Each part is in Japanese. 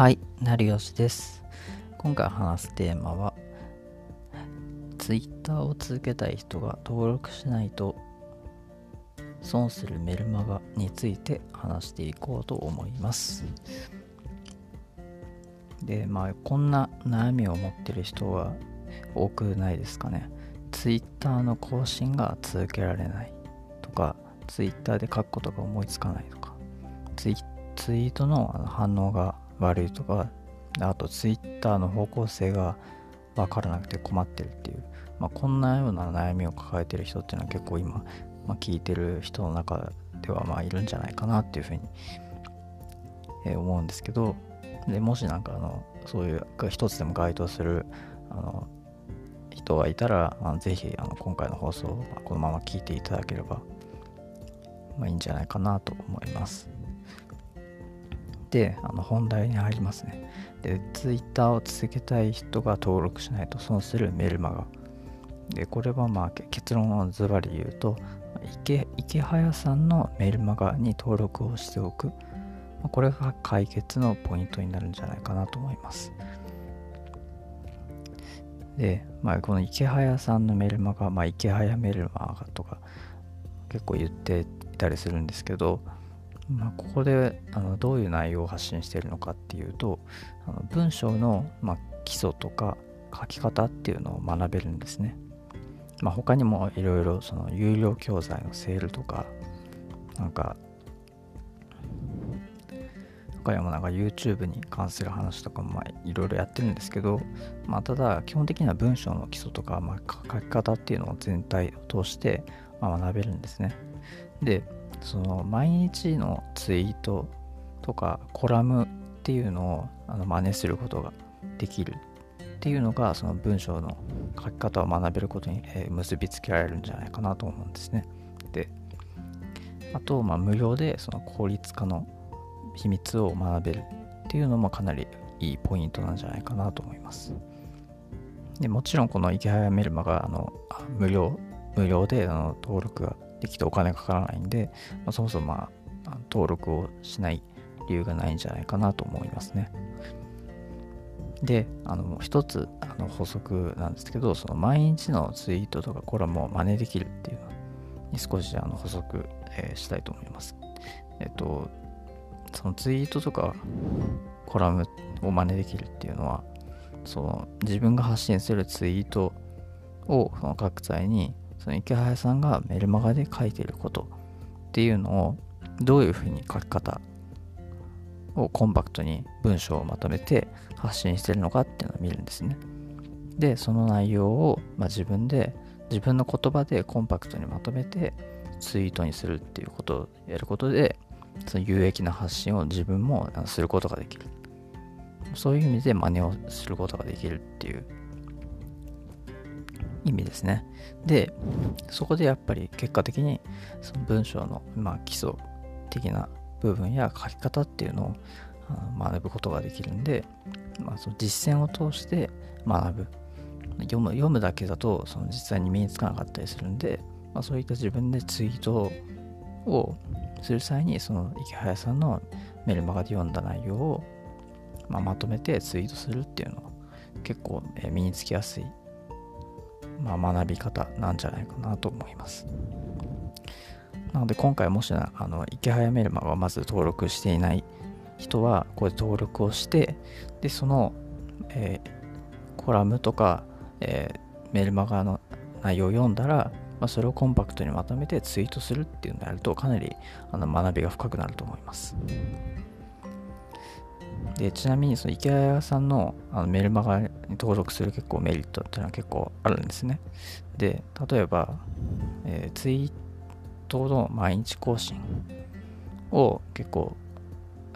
はい、成吉です。今回話すテーマは、Twitter を続けたい人が登録しないと損するメルマガについて話していこうと思います。で、まあ、こんな悩みを持ってる人は多くないですかね。Twitter の更新が続けられないとか、Twitter で書くことが思いつかないとか、ツイツイートの反応が悪いとか、あとツイッターの方向性が分からなくて困ってるっていう、まあ、こんなような悩みを抱えてる人っていうのは結構今、まあ、聞いてる人の中ではまあいるんじゃないかなっていうふうに、え思うんですけどでもしなんかあのそういう一つでも該当するあの人がいたらあのぜひあの今回の放送をこのまま聞いていただければ、まあ、いいんじゃないかなと思います。で、あの本題に入りますね。で、Twitter を続けたい人が登録しないと損するメルマガ。で、これはまあ結論をズバリ言うと、池池早さんのメルマガに登録をしておく。これが解決のポイントになるんじゃないかなと思います。で、まあ、この池早さんのメルマガ、まあ、池早メルマガとか結構言っていたりするんですけど、あ、ここであのどういう内容を発信しているのかっていうとあの文章の、まあ、基礎とか書き方っていうのを学べるんですね。まあ、他にもいろいろその有料教材のセールとかなんか他にもなんか YouTube に関する話とかもいろいろやってるんですけど、まあ、ただ基本的には文章の基礎とか、まあ、書き方っていうのを全体を通してま学べるんですね。でその毎日のツイートとかコラムっていうのをあの真似することができるっていうのがその文章の書き方を学べることに、え結びつけられるんじゃないかなと思うんですね。であと、ま、無料でその効率化の秘密を学べるっていうのもかなりいいポイントなんじゃないかなと思います。でもちろんこの池早メルマがあの無料無料であの登録ができてお金かからないんで、まあ、そもそも、まあ、登録をしない理由がないんじゃないかなと思いますね。で、あの一つあの補足なんですけど、その毎日のツイートとかコラムを真似できるっていうのに少しあの補足、えーしたいと思います。えっと、そのツイートとかコラムを真似できるっていうのは、その自分が発信するツイートをその書く際にその池早さんがメルマガで書いていることっていうのをどういうふうに書き方をコンパクトに文章をまとめて発信してるのかっていうのを見るんですね。で、その内容を、まあ、自分で自分の言葉でコンパクトにまとめてツイートにするっていうことをやることでその有益な発信を自分もすることができる。そういう意味で真似をすることができるっていう意味ですね。で、そこでやっぱり結果的にその文章の、まあ、基礎的な部分や書き方っていうのを学ぶことができるんで、まあ、その実践を通して学ぶ。読む読むだけだとその実際に身につかなかったりするんで、まあ、そういった自分でツイートをする際にその池早さんのメルマガで読んだ内容を、まあ、まとめてツイートするっていうのは結構身につきやすいまあ、学び方なんじゃないかなと思います。なので今回もしあの池早メルマガをまず登録していない人はこれ登録をしてでその、えーコラムとか、えーメルマガの内容を読んだら、まあ、それをコンパクトにまとめてツイートするっていうのをやるとかなりあの学びが深くなると思います。でちなみにその池谷さんのあのメルマガに登録する結構メリットっていうのは結構あるんですね。で、例えば、えーツイートの毎日更新を結構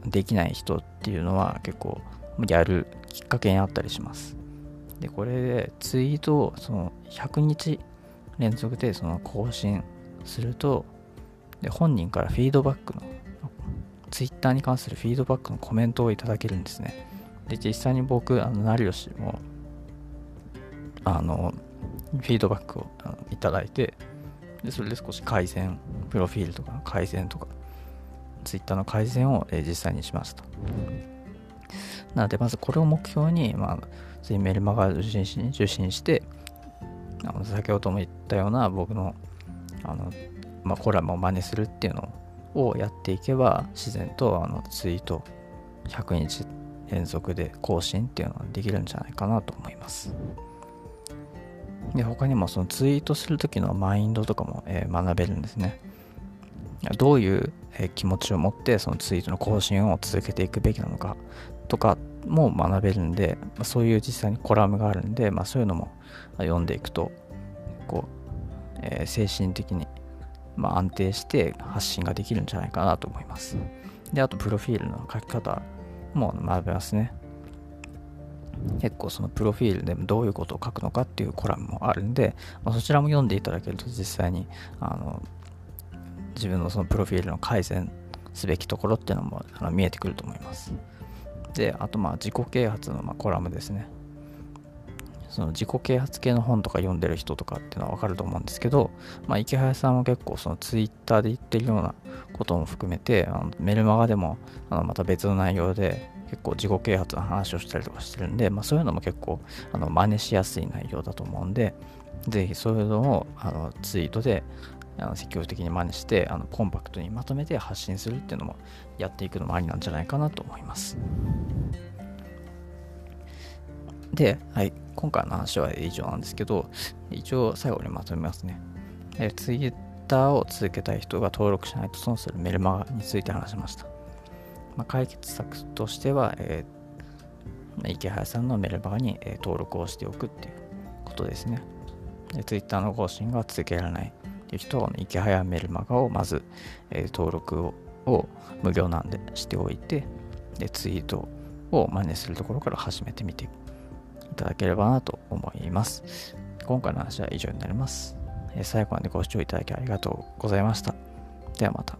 できない人っていうのは結構やるきっかけにあったりします。で、これでツイートをその100日連続でその更新すると、で本人からフィードバックのツイッターに関するフィードバックのコメントをいただけるんですね。で、実際に僕、あの、成吉も、あの、フィードバックをいただいて、で、それで少し改善、プロフィールとか改善とか、ツイッターの改善を、え実際にしました。なので、まずこれを目標に、まあ、ぜひメルマガ受信し受信して、あの先ほども言ったような僕のあの、まあ、コラムを真似するっていうのををやっていけば、自然とあのツイート100日連続で更新っていうのができるんじゃないかなと思います。で、他にもそのツイートする時のマインドとかも、え、学べるんですね。どういう、え、気持ちを持ってそのツイートの更新を続けていくべきなのかとかも学べるんで、ま、そういう実際にコラムがあるんで、まあ、そういうのも読んでいくとこう、え、精神的に、まあ、安定して発信ができるんじゃないかなと思います。で、あとプロフィールの書き方も学べますね。結構そのプロフィールでもどういうことを書くのかっていうコラムもあるんで、まあ、そちらも読んでいただけると実際にあの自分のそのプロフィールの改善すべきところっていうのもあの見えてくると思います。で、あとまあ自己啓発のまコラムですね。その自己啓発系の本とか読んでる人とかっていうのはわかると思うんですけど、まあ、池早さんは結構そのツイッターで言ってるようなことも含めて、あのメルマガでもあのまた別の内容で結構自己啓発の話をしたりとかしてるんで、まあ、そういうのも結構あの真似しやすい内容だと思うんで、ぜひそういうのをあのツイートであの積極的に真似してあのコンパクトにまとめて発信するっていうのもやっていくのもありなんじゃないかなと思います。で、はい、今回の話は以上なんですけど、一応最後にまとめますね。えツイッターを続けたい人が登録しないと損するメルマガについて話しました。まあ、解決策としては、えー、池原さんのメルマガに、えー、登録をしておくっていうことですね。で、ツイッターの更新が続けられないっていう人は、池早メルマガをまず、えー、登録をを無料なんでしておいて、で、ツイートを真似するところから始めてみていただければなと思います。今回の話は以上になります。最後までご視聴いただきありがとうございました。ではまた。